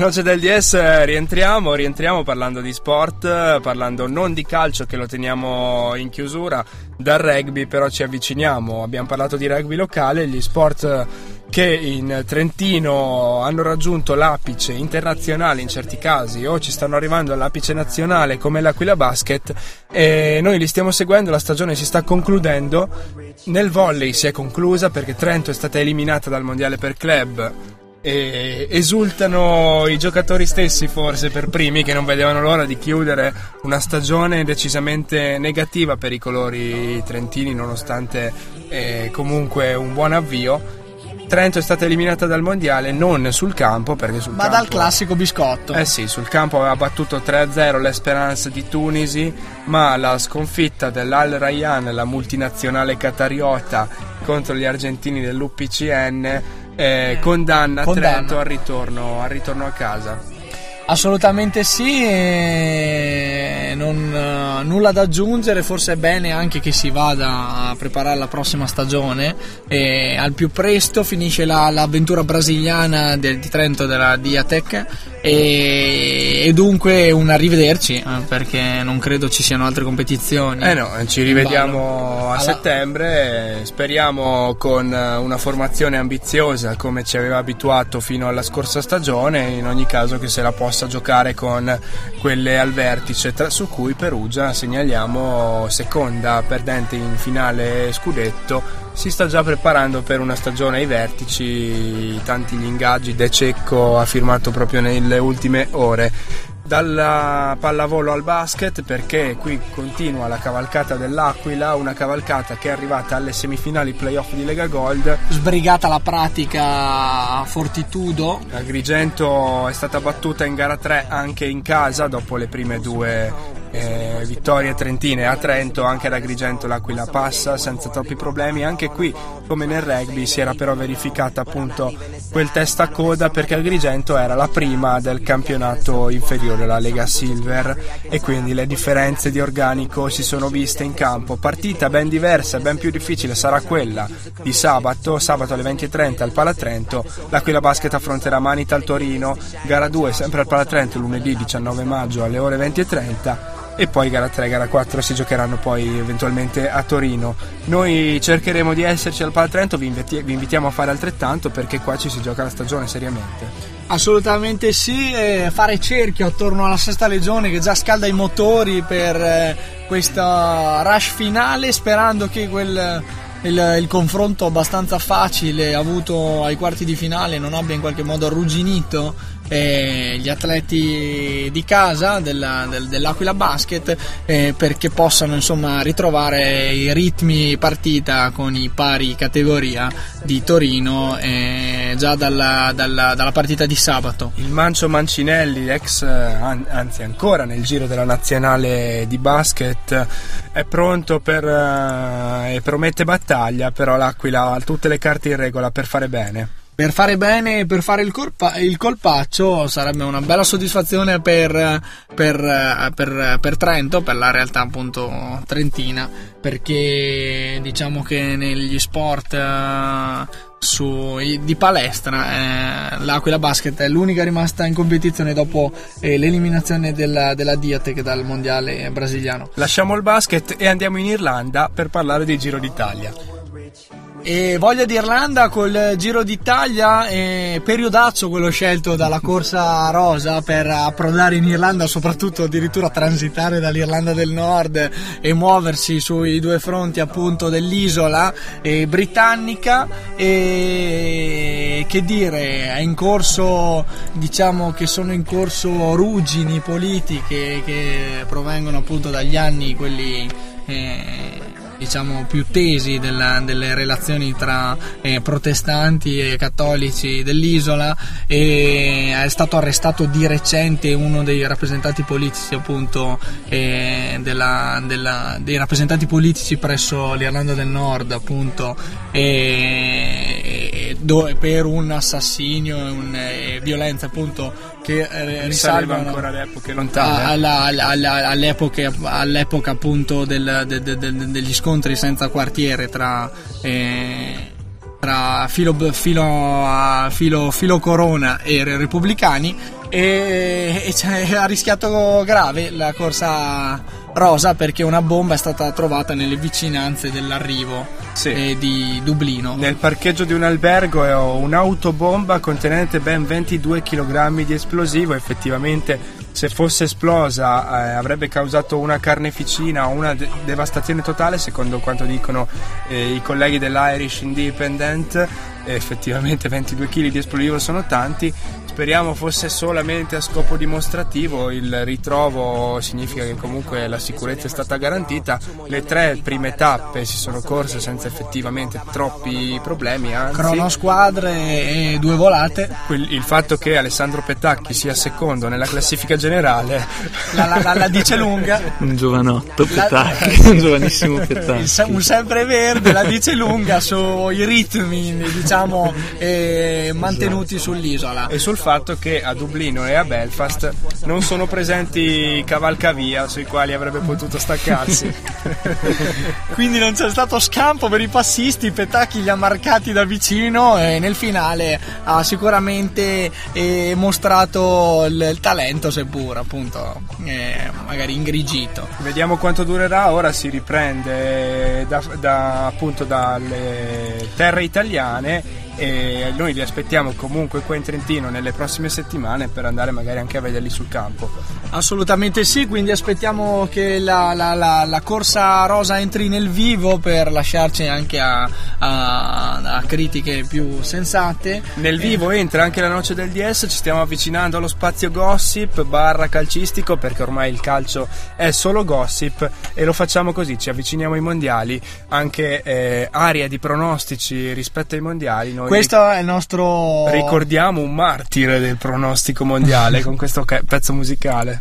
Noce del DS eh, rientriamo, rientriamo parlando di sport, eh, parlando non di calcio che lo teniamo in chiusura, dal rugby però ci avviciniamo, abbiamo parlato di rugby locale, gli sport eh, che in Trentino hanno raggiunto l'apice internazionale in certi casi o ci stanno arrivando all'apice nazionale come l'Aquila Basket e noi li stiamo seguendo, la stagione si sta concludendo, nel volley si è conclusa perché Trento è stata eliminata dal mondiale per club e esultano i giocatori stessi forse per primi che non vedevano l'ora di chiudere una stagione decisamente negativa per i colori trentini nonostante eh, comunque un buon avvio Trento è stata eliminata dal mondiale non sul campo perché sul Ma campo dal classico biscotto. eh sì, sul campo aveva battuto 3-0 l'Esperance di Tunisi, ma la sconfitta dell'Al Rayyan, la multinazionale qatariota, contro gli argentini dell'UPCN eh, condanna, Condanna. Trento al ritorno, al ritorno a casa. Assolutamente sì, non, eh, nulla da aggiungere, forse è bene anche che si vada a preparare la prossima stagione e al più presto finisce la- l'avventura brasiliana del, di Trento della Diatec e, e dunque un arrivederci eh, perché non credo ci siano altre competizioni. Eh no, ci rivediamo a Alla- settembre, speriamo con una formazione ambiziosa come ci aveva abituato fino alla scorsa stagione, in ogni caso che se la possa giocare con quelle al vertice, tra- su cui Perugia segnaliamo seconda perdente in finale scudetto. Si sta già preparando per una stagione ai vertici, tanti gli ingaggi, De Cecco ha firmato proprio nelle ultime ore dalla pallavolo al basket perché qui continua la cavalcata dell'Aquila, una cavalcata che è arrivata alle semifinali playoff di Lega Gold. Sbrigata la pratica a Fortitudo, Agrigento è stata battuta in gara 3 anche in casa dopo le prime due eh, vittorie trentine a Trento, anche ad Agrigento l'Aquila passa senza troppi problemi. Anche qui, come nel rugby, si era però verificata appunto quel testa a coda perché Agrigento era la prima del campionato inferiore, la Lega Silver, e quindi le differenze di organico si sono viste in campo. Partita ben diversa, ben più difficile sarà quella di sabato, sabato alle 20.30 al Palatrento. L'Aquila Basket affronterà Manita al Torino, gara 2 sempre al Palatrento lunedì 19 maggio alle ore 20.30 e poi gara 3 e gara 4 si giocheranno poi eventualmente a Torino. Noi cercheremo di esserci al Palatrento, vi, inviti- vi invitiamo a fare altrettanto perché qua ci si gioca la stagione seriamente. Assolutamente sì, e fare cerchio attorno alla sesta legione che già scalda i motori per eh, questa rush finale sperando che quel, il, il confronto abbastanza facile avuto ai quarti di finale non abbia in qualche modo arrugginito eh, gli atleti di casa della- del- dell'Aquila Basket eh, perché possano insomma ritrovare i ritmi partita con i pari categoria di Torino eh, già dalla, dalla- dalla partita di sabato. Il Mancio Mancinelli, ex, eh, an- anzi ancora nel giro della nazionale di basket, è pronto per, eh, e promette battaglia, però l'Aquila ha tutte le carte in regola per fare bene. Per fare bene e per fare il, colpa- il colpaccio sarebbe una bella soddisfazione per, per, per- per Trento, per la realtà appunto trentina, perché diciamo che negli sport eh, su- di palestra eh, l'Aquila Basket è l'unica rimasta in competizione dopo eh, l'eliminazione della, della Diatec dal mondiale brasiliano. Lasciamo il basket e andiamo in Irlanda per parlare di Giro d'Italia. E voglia di Irlanda col Giro d'Italia, e periodaccio quello scelto dalla corsa rosa per approdare in Irlanda, soprattutto addirittura transitare dall'Irlanda del Nord e muoversi sui due fronti appunto dell'isola eh, britannica. E che dire, è in corso, diciamo che sono in corso ruggini politiche che provengono appunto dagli anni quelli eh, diciamo più tesi della- delle relazioni tra eh, protestanti e cattolici dell'isola e è stato arrestato di recente uno dei rappresentanti politici appunto eh, della- della- dei rappresentanti politici presso l'Irlanda del Nord appunto e, e- dove- per un assassinio e un, eh, violenza appunto che eh, ancora alle epoche lontane. alla- alla- alla- all'epoca, all'epoca appunto del- de- de- de- degli scontri senza quartiere tra, eh, tra filo, filo, filo, filo Corona e re- repubblicani e, e ha rischiato grave la corsa rosa perché una bomba è stata trovata nelle vicinanze dell'arrivo eh, di Dublino. Nel parcheggio di un albergo è un'autobomba contenente ben 22 kg di esplosivo. Effettivamente, se fosse esplosa, eh, avrebbe causato una carneficina o una de- devastazione totale, secondo quanto dicono eh, i colleghi dell'Irish Independent. Effettivamente 22 kg di esplosivo sono tanti. Speriamo fosse solamente a scopo dimostrativo, il ritrovo significa che comunque la sicurezza è stata garantita, le tre prime tappe si sono corse senza effettivamente troppi problemi, anzi Cronosquadre e due volate. il fatto che Alessandro Petacchi sia secondo nella classifica generale La, la- la- la dice lunga. Un giovanotto La- Petacchi, un giovanissimo Il Petacchi. se- un sempreverde la dice lunga sui ritmi diciamo eh, mantenuti sull'isola e sul fatto che a Dublino e a Belfast non sono presenti i cavalcavia sui quali avrebbe potuto staccarsi. quindi non c'è stato scampo per i passisti Petacchi li ha marcati da vicino e nel finale ha sicuramente eh, mostrato il, il talento seppur appunto eh, magari ingrigito Vediamo quanto durerà, ora si riprende da, da- appunto dalle terre italiane e noi li aspettiamo comunque qua in Trentino nelle prossime settimane per andare magari anche a vederli sul campo. Assolutamente sì, quindi aspettiamo che la, la- la- la corsa rosa entri nel vivo per lasciarci anche a, a- a critiche più sensate. Nel vivo entra anche la noce del DS, ci stiamo avvicinando allo spazio gossip barra calcistico perché ormai il calcio è solo gossip e lo facciamo così, ci avviciniamo ai mondiali, anche eh, area di pronostici rispetto ai mondiali. Noi Questo è il nostro... ricordiamo un martire del pronostico mondiale con questo pezzo musicale.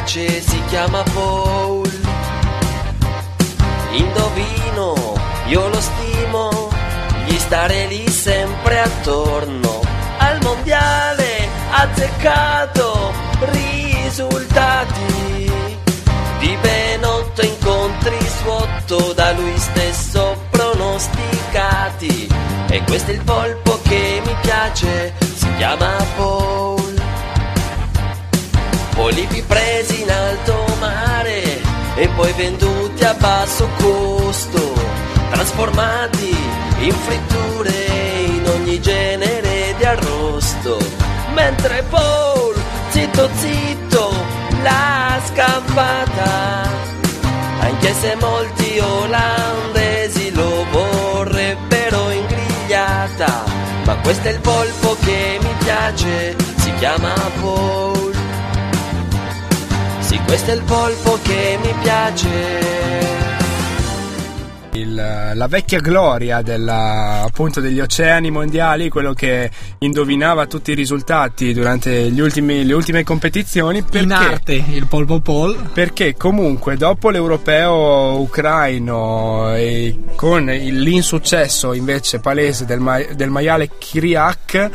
Piace, si chiama Paul. Indovino, io lo stimo, gli stare lì sempre attorno. Al mondiale azzeccato risultati di ben otto incontri su otto da lui stesso pronosticati. E questo è il polpo che mi piace, si chiama Paul. Polipi presi in alto mare e poi venduti a basso costo, trasformati in fritture in ogni genere di arrosto. Mentre Paul, zitto zitto, l'ha scampata, anche se molti olandesi lo vorrebbero ingrigliata. Ma questo è il polpo che mi piace, si chiama Paul. Questo è il polpo che mi piace. Il- la vecchia gloria della- appunto degli oceani mondiali, quello che indovinava tutti i risultati durante gli ultimi- le ultime competizioni. Perché, In arte il polpo Paul. perché comunque dopo l'europeo ucraino e con l'insuccesso invece palese del, ma- del maiale Kiriak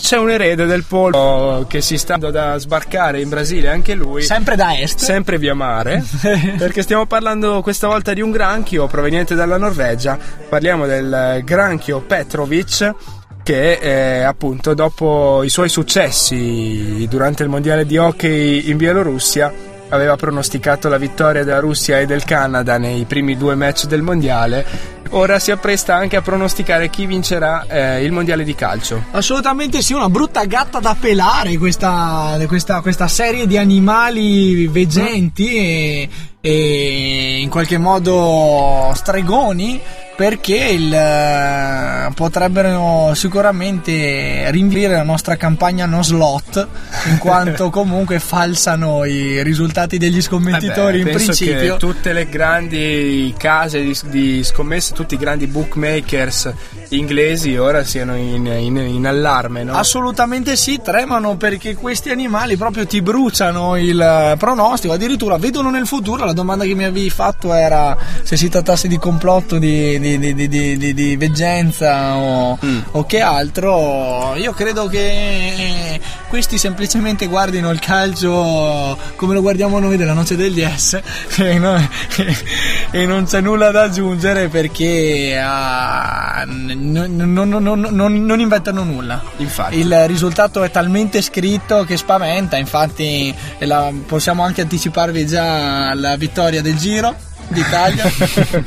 c'è un erede del polpo che si sta andando da sbarcare in Brasile anche lui. Sempre da est. sempre via mare. Perché stiamo parlando questa volta di un granchio proveniente dalla Norvegia. Parliamo del granchio Petrovic che eh, appunto dopo i suoi successi durante il mondiale di hockey in Bielorussia aveva pronosticato la vittoria della Russia e del Canada nei primi due match del mondiale ora si appresta anche a pronosticare chi vincerà eh, il mondiale di calcio. Assolutamente sì, una brutta gatta da pelare questa, questa, questa serie di animali veggenti e, e in qualche modo stregoni perché il, eh, potrebbero sicuramente rinvire la nostra campagna no slot in quanto comunque falsano i risultati degli scommettitori Vabbè, in principio tutte le grandi case di, di scommesse, tutti i grandi bookmakers inglesi ora siano in, in- in allarme, no? Assolutamente sì, tremano perché questi animali proprio ti bruciano il pronostico, addirittura vedono nel futuro. La domanda che mi avevi fatto era se si trattasse di complotto, di, di, di, di- veggenza o, o che altro. Io credo che eh, questi semplicemente guardino il calcio come lo guardiamo noi della noce degli S e, no- e non c'è nulla da aggiungere perché ah, non- non- non- non inventano nulla. Infatti. Il risultato è talmente scritto che spaventa, infatti la- possiamo anche anticiparvi già la vittoria del Giro d'Italia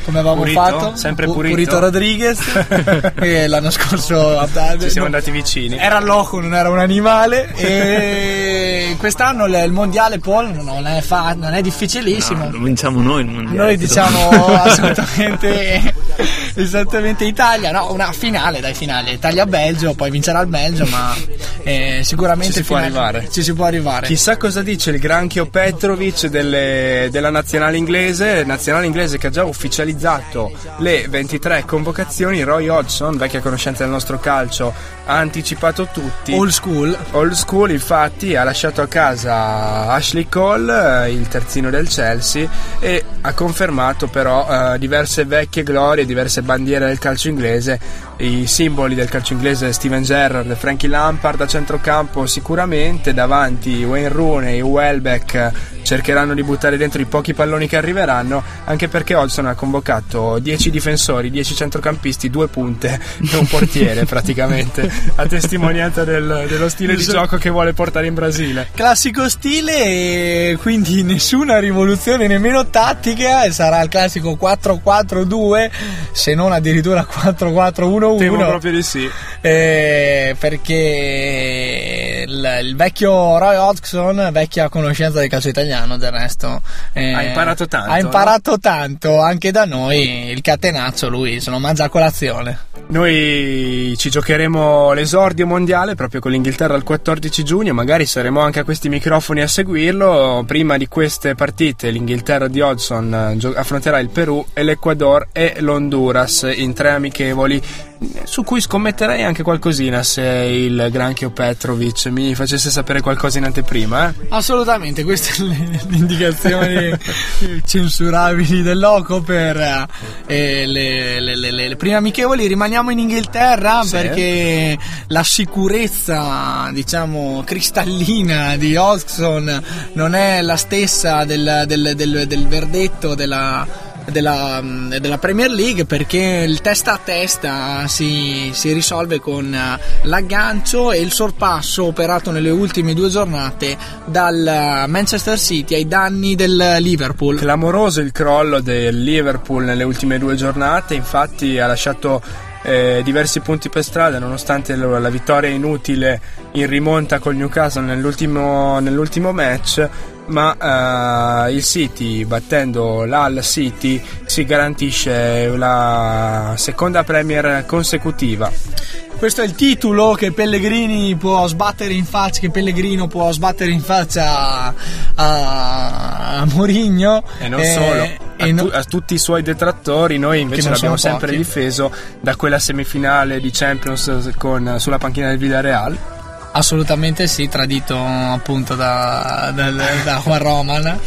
come avevamo Purito? fatto Sempre Pu- Purito? Rodriguez e l'anno scorso Ci siamo andati vicini. era loco, non era un animale e quest'anno il mondiale Paul non è, fa- non è difficilissimo Lo vinciamo noi il mondiale. noi diciamo assolutamente, esattamente Italia, no, una finale dai finale, Italia-Belgio, poi vincerà il Belgio, ma eh, sicuramente Ci si può finale- arrivare. Ci si può arrivare. Chissà cosa dice il granchio Petrovic delle- della nazionale inglese, nazionale inglese che ha già ufficializzato le 23 convocazioni. Roy Hodgson, vecchia conoscenza del nostro calcio, ha anticipato tutti. Old school. Old school, infatti, ha lasciato a casa Ashley Cole, eh, il terzino del Chelsea, e ha confermato però eh, diverse vecchie glorie, diverse bandiere del calcio inglese. I simboli del calcio inglese Steven Gerrard, Frankie Lampard a centrocampo sicuramente, davanti Wayne Rooney, Welbeck cercheranno di buttare dentro i pochi palloni che arriveranno, anche perché Hodgson ha convocato 10 difensori, 10 centrocampisti, due punte e un portiere praticamente, a testimonianza del- dello stile di Esatto. gioco che vuole portare in Brasile. Classico stile e quindi nessuna rivoluzione nemmeno tattica e sarà il classico 4-4-2 se non addirittura 4-4-1-1 Temo proprio di sì. Eh, perché il, il vecchio Roy Hodgson, vecchia conoscenza del calcio italiano del resto, eh, Ha imparato tanto, Ha imparato tanto anche da noi. Il catenaccio, lui se lo mangia a colazione. Noi ci giocheremo l'esordio mondiale proprio con l'Inghilterra il 14 giugno, magari saremo anche a questi microfoni a seguirlo. Prima di queste partite l'Inghilterra di Hodgson eh, affronterà il Perù e l'Ecuador e l'Honduras in tre amichevoli su cui scommetterei anche qualcosina se il granchio Petrovic mi facesse sapere qualcosa in anteprima. Eh? Assolutamente, queste sono le, le indicazioni censurabili del loco per eh, le, le- le- prime amichevoli. Rimaniamo in Inghilterra Sì. perché la sicurezza, diciamo, cristallina di Hodgson non è la stessa del, del- del- del verdetto della. Della, della Premier League perché il testa a testa si, si risolve con eh, l'aggancio e il sorpasso operato nelle ultime due giornate dal eh, Manchester City ai danni del Liverpool. Clamoroso il crollo del Liverpool nelle ultime due giornate, infatti ha lasciato eh, diversi punti per strada nonostante la, la vittoria inutile in rimonta col Newcastle nell'ultimo, nell'ultimo match. Ma eh, il City, battendo l'Al City, si garantisce la seconda Premier consecutiva. Questo è il titolo che Pellegrini può sbattere in faccia, che Pellegrino può sbattere in faccia a, a, Mourinho. E non Eh, solo, a, e tu- a tutti i suoi detrattori, noi invece l'abbiamo sempre difeso da quella semifinale di Champions con, sulla panchina del Villarreal. Assolutamente sì, tradito appunto da, dal- da Juan Roman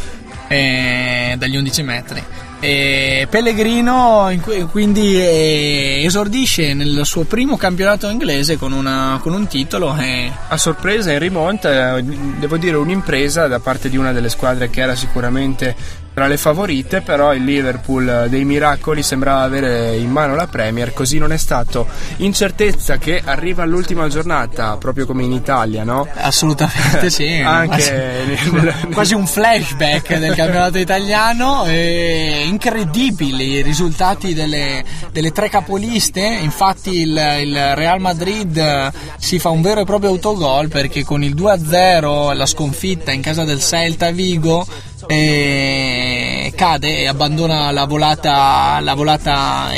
eh, dagli 11 metri. E Pellegrino quindi eh, esordisce nel suo primo campionato inglese con, una- con un titolo e A sorpresa in rimonta, eh, devo dire un'impresa da parte di una delle squadre che era sicuramente tra le favorite, però il Liverpool eh, dei miracoli sembrava avere in mano la Premier, così non è stato. Incertezza che arriva all'ultima giornata, proprio come in Italia, no? assolutamente sì. Anche nel- quasi un flashback del campionato italiano e incredibili i risultati delle, delle tre capoliste infatti il, il Real Madrid eh, si fa un vero e proprio autogol perché con il 2-0 la sconfitta in casa del Celta Vigo eh, cade e abbandona la volata, la volata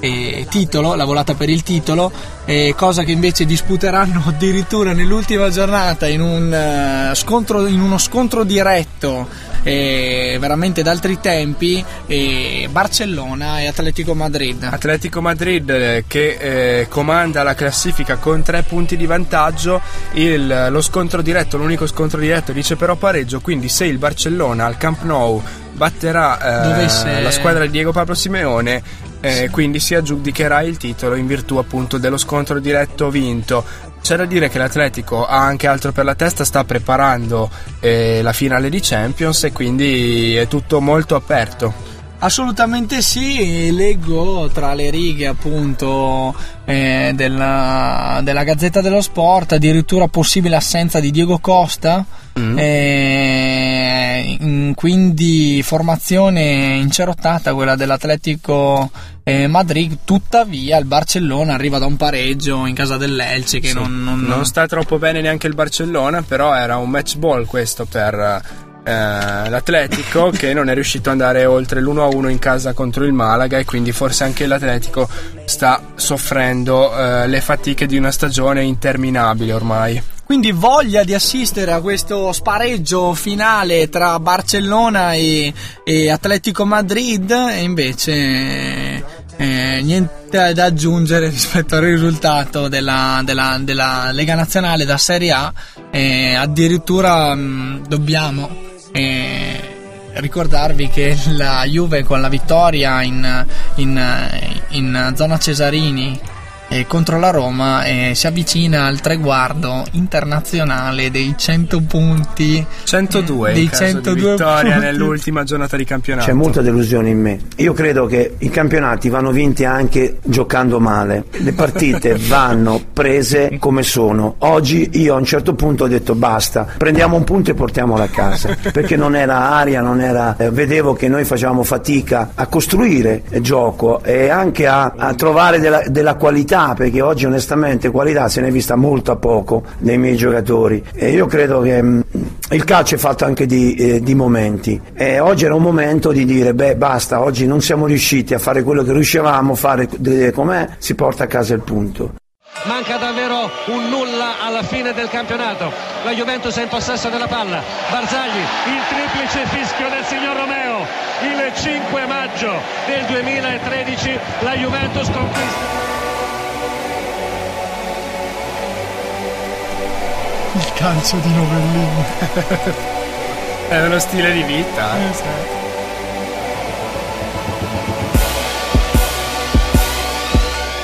eh, titolo, la volata per il titolo, eh, cosa che invece disputeranno addirittura nell'ultima giornata in, un, eh, scontro, in uno scontro diretto eh, veramente d'altri tempi eh, Barcellona e Atletico Madrid. Atletico Madrid eh, che eh, comanda la classifica con tre punti di vantaggio, il- lo scontro diretto, l'unico scontro diretto dice però pareggio, quindi se il Barcellona al Camp Nou batterà eh, Dovesse- la squadra di Diego Pablo Simeone, eh, quindi si aggiudicherà il titolo in virtù appunto dello scontro diretto vinto. C'è da dire che l'Atletico ha anche altro per la testa, sta preparando eh, la finale di Champions e quindi è tutto molto aperto. Assolutamente sì, leggo tra le righe appunto eh, della, della Gazzetta dello Sport addirittura possibile assenza di Diego Costa, eh, in- quindi formazione incerottata quella dell'Atletico eh, Madrid, tuttavia il Barcellona arriva da un pareggio in casa dell'Elce che Sì. non, non- Non sta troppo bene neanche il Barcellona, però era un match ball questo per eh, l'Atletico che non è riuscito ad andare oltre l'1-1 in casa contro il Malaga e quindi forse anche l'Atletico sta soffrendo eh, le fatiche di una stagione interminabile ormai. Quindi voglia di assistere a questo spareggio finale tra Barcellona e, e Atletico Madrid e invece eh, niente da aggiungere rispetto al risultato della, della- della Lega Nazionale da Serie A Eh, addirittura mh, dobbiamo eh, ricordarvi che la Juve con la vittoria in, in- in zona Cesarini eh, contro la Roma eh, si avvicina al traguardo internazionale dei 100 punti 102 dei in caso 102 di vittoria punti. nell'ultima giornata di campionato. C'è molta delusione in me. Io credo che i campionati vanno vinti anche giocando male. Le partite vanno prese come sono. Oggi io a un certo punto ho detto basta, prendiamo un punto e portiamolo a casa. Perché non era aria, non era. eh, vedevo che noi facevamo fatica a costruire gioco e anche a, a trovare della, della qualità, perché oggi onestamente qualità se ne è vista molto a poco nei miei giocatori. E io credo che mh, il calcio è fatto anche di, eh, di momenti. E oggi era un momento di dire, beh basta, oggi non siamo riusciti a fare quello che riuscivamo a fare com'è, si porta a casa il punto. Manca davvero un nulla alla fine del campionato. La Juventus è in possesso della palla. Barzagli, il triplice fischio del signor Romeo. Il 5 maggio del 2013 la Juventus conquista. Calcio di Novellino È uno stile di vita. eh.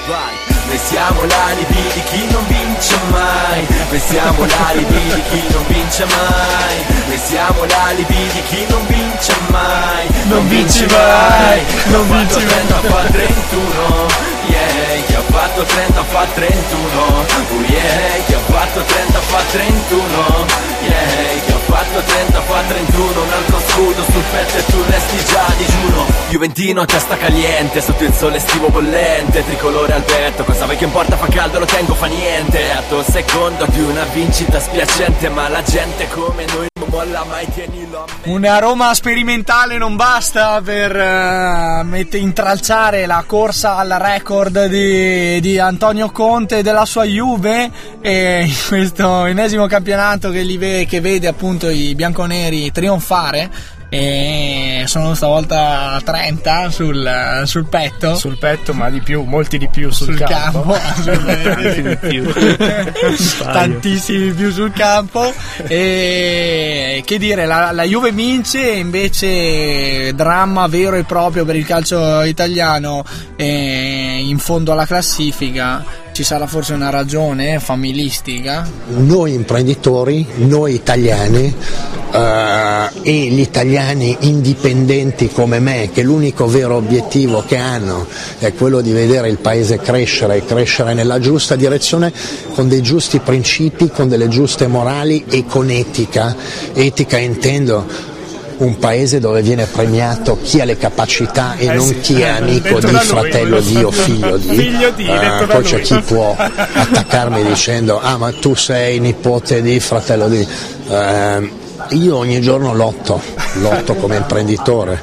Vai. Noi siamo l'alibi di chi non vince mai Noi siamo l'alibi di chi non vince mai Noi siamo l'alibi di chi non vince mai Non vinci mai Non vinci mai 30 fa 31 Yeah, chi ha fatto 30 fa 31 Oh yeah, chi ha fatto 30 fa 31 Yeah, chi ha fatto 30 fa 31 Un altro scudo sul petto e tu resti già digiuno. Juventino a testa caliente Sotto il sole estivo bollente. Tricolore al petto Cosa vuoi che importa fa caldo lo tengo fa niente. Atto secondo di una vincita spiacente Ma la gente come noi molla mai tienilo Una Roma sperimentale non basta per mette- intralciare la corsa al record di, di Antonio Conte e della sua Juve. E in questo ennesimo campionato che, ve- che vede appunto i bianconeri trionfare e sono stavolta a 30 sul, sul petto. Sul petto, ma di più, molti di più sul, sul campo, di più. tantissimi più sul campo. E che dire la, la Juve vince invece dramma vero e proprio per il calcio italiano eh, in fondo alla classifica ci sarà forse una ragione familistica noi imprenditori, noi italiani eh, e gli italiani indipendenti come me, che l'unico vero obiettivo che hanno è quello di vedere il paese crescere e crescere nella giusta direzione con dei giusti principi, con delle giuste morali e con etica. Etica intendo un paese dove viene premiato chi ha le capacità e Eh non sì, chi è amico detto di, da lui, fratello di o figlio di. Figlio di, Eh, detto da poi c'è lui. chi può attaccarmi dicendo ah ma tu sei nipote di fratello di... Ehm, io ogni giorno lotto, lotto come imprenditore.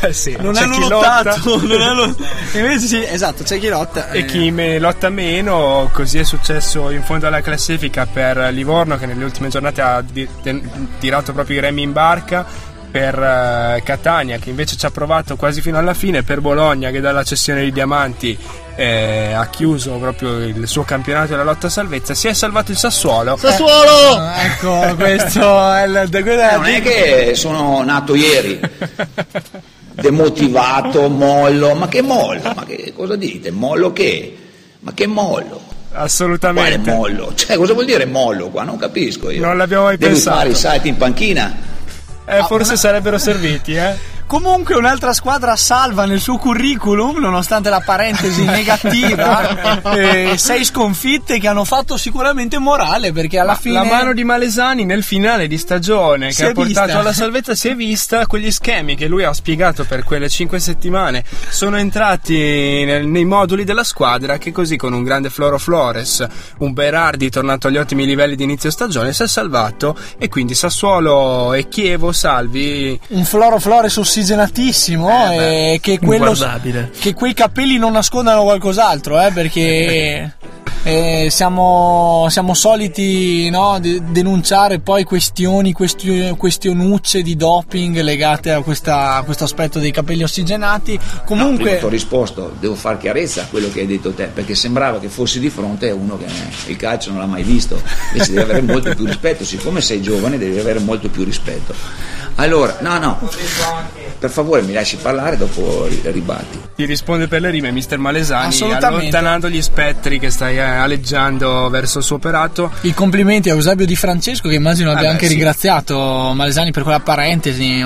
Eh sì, non hanno lottato, lotta. non hanno- invece sì, esatto, c'è chi lotta. E eh, chi me- lotta meno, così è successo in fondo alla classifica per Livorno che nelle ultime giornate ha di- ten- tirato proprio i remi in barca, per eh, Catania che invece ci ha provato quasi fino alla fine, per Bologna che dalla cessione di diamanti eh, ha chiuso proprio il suo campionato della lotta a salvezza, si è salvato il Sassuolo. Sassuolo! ecco, questo è il è Eh, non è che sono nato ieri demotivato, mollo, ma che mollo? Ma che cosa dite? Mollo che? Ma che mollo? Assolutamente. Quale mollo? Cioè, cosa vuol dire mollo qua? Non capisco io. Non l'abbiamo mai Devi pensato. fare i salti in panchina? Eh, forse sarebbero serviti, eh. Comunque un'altra squadra salva nel suo curriculum, nonostante la parentesi negativa, eh, sei sconfitte che hanno fatto sicuramente morale perché alla Ma fine... La mano di Malesani nel finale di stagione Si che è ha portato vista. alla salvezza si è vista, quegli schemi che lui ha spiegato per quelle cinque settimane sono entrati nel- nei moduli della squadra che così con un grande Floro Flores, un Berardi tornato agli ottimi livelli di inizio stagione si è salvato e quindi Sassuolo e Chievo salvi un floro flores ossigenatissimo e che, quello, che quei capelli non nascondano qualcos'altro eh, perché eh, siamo, siamo soliti no, de- denunciare poi questioni questio- questionucce di doping legate a, questa- a questo aspetto dei capelli ossigenati comunque ti ho risposto, devo fare chiarezza a quello che hai detto te, perché sembrava che fossi di fronte a uno che il calcio non l'ha mai visto, invece devi avere molto più rispetto, siccome sei giovane devi avere molto più rispetto. Allora, no, no, per favore mi lasci parlare, dopo ri- ribatti. ti risponde per le rime mister Malesani Assolutamente. allontanando gli spettri che stai eh, aleggiando verso il suo operato I complimenti a Eusebio Di Francesco che immagino abbia Eh beh, anche sì. ringraziato Malesani per quella parentesi,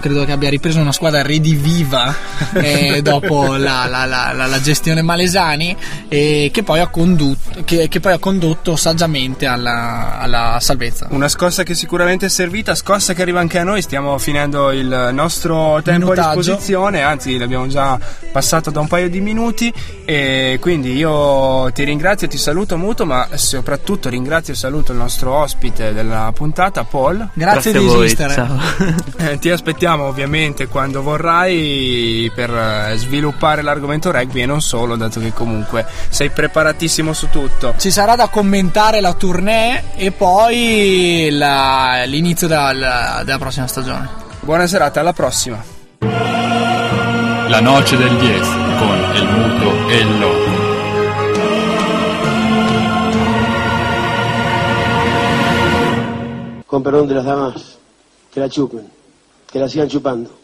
credo che abbia ripreso una squadra rediviva eh, dopo la, la- la- la- la gestione Malesani e che poi ha condotto, che, che poi ha condotto saggiamente alla, alla salvezza. Una scossa che sicuramente è servita, scossa che arriva anche a noi, stiamo finendo il nostro tempo a Minutaggio. disposizione, anzi l'abbiamo già passato da un paio di minuti e quindi io ti ringrazio, ti saluto Muto, ma soprattutto ringrazio e saluto il nostro ospite della puntata, Paul. Grazie, Grazie di a voi, esistere. ciao. Eh, ti aspettiamo ovviamente quando vorrai per eh, sviluppare l'argomento rugby e non solo, dato che comunque sei preparatissimo su tutto. Ci sarà da commentare la tournée e poi la- l'inizio della, della prossima stagione. Buona serata, alla prossima. La noce del 10 con el muto e el loco. Con perdón de las damas, que la chupen, que la sigan chupando.